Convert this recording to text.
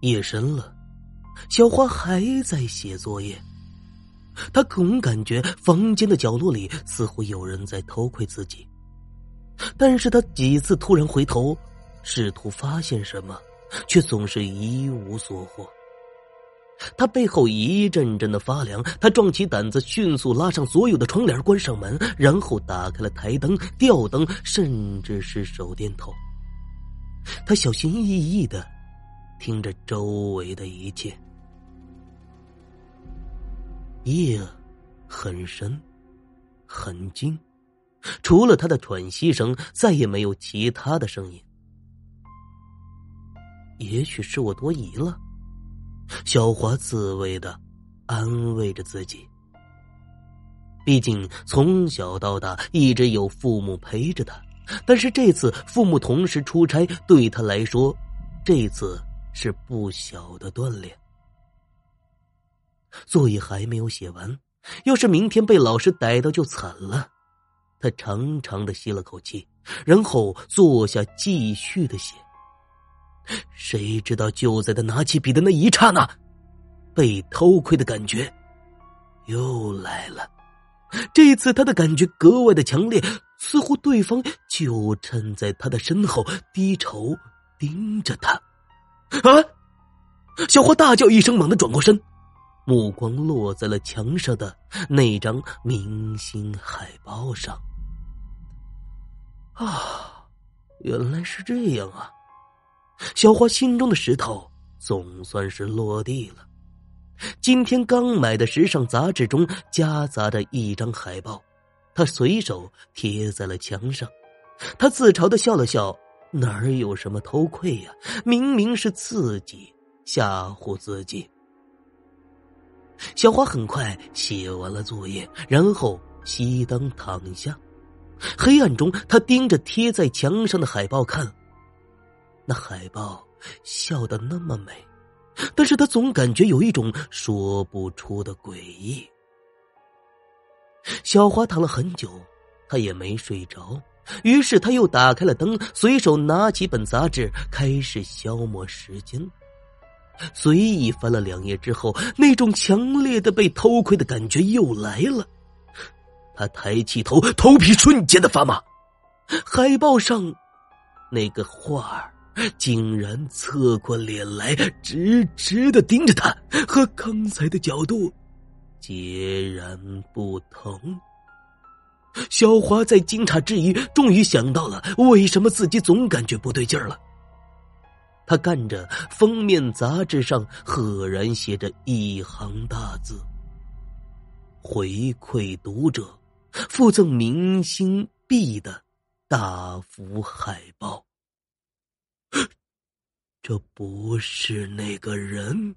夜深了，小花还在写作业。她总感觉房间的角落里似乎有人在偷窥自己，但是她几次突然回头，试图发现什么，却总是一无所获。他背后一阵阵的发凉，他壮起胆子，迅速拉上所有的窗帘，关上门，然后打开了台灯、吊灯，甚至是手电筒。他小心翼翼的听着周围的一切。夜很深，很静，除了他的喘息声，再也没有其他的声音。也许是我多疑了。小华自慰的安慰着自己。毕竟从小到大一直有父母陪着他，但是这次父母同时出差，对他来说，这次是不小的锻炼。作业还没有写完，要是明天被老师逮到就惨了。他长长的吸了口气，然后坐下继续的写。谁知道就在他拿起笔的那一刹那，被偷窥的感觉又来了。这一次他的感觉格外的强烈，似乎对方就站在他的身后，低头盯着他。啊！小花大叫一声，猛地转过身，目光落在了墙上的那张明星海报上。啊，原来是这样啊！小花心中的石头总算是落地了。今天刚买的时尚杂志中夹杂着一张海报，她随手贴在了墙上。她自嘲的笑了笑：“哪儿有什么偷窥呀？明明是自己吓唬自己。”小花很快写完了作业，然后熄灯躺下。黑暗中，她盯着贴在墙上的海报看。那海报笑得那么美，但是他总感觉有一种说不出的诡异。小花躺了很久，她也没睡着，于是他又打开了灯，随手拿起本杂志，开始消磨时间。随意翻了两页之后，那种强烈的被偷窥的感觉又来了。他抬起头，头皮瞬间的发麻。海报上那个画儿。竟然侧过脸来，直直的盯着他，和刚才的角度截然不同。小华在惊诧之余，终于想到了为什么自己总感觉不对劲儿了。他看着封面杂志上赫然写着一行大字：“回馈读者，附赠明星币的大幅海报。”这不是那个人。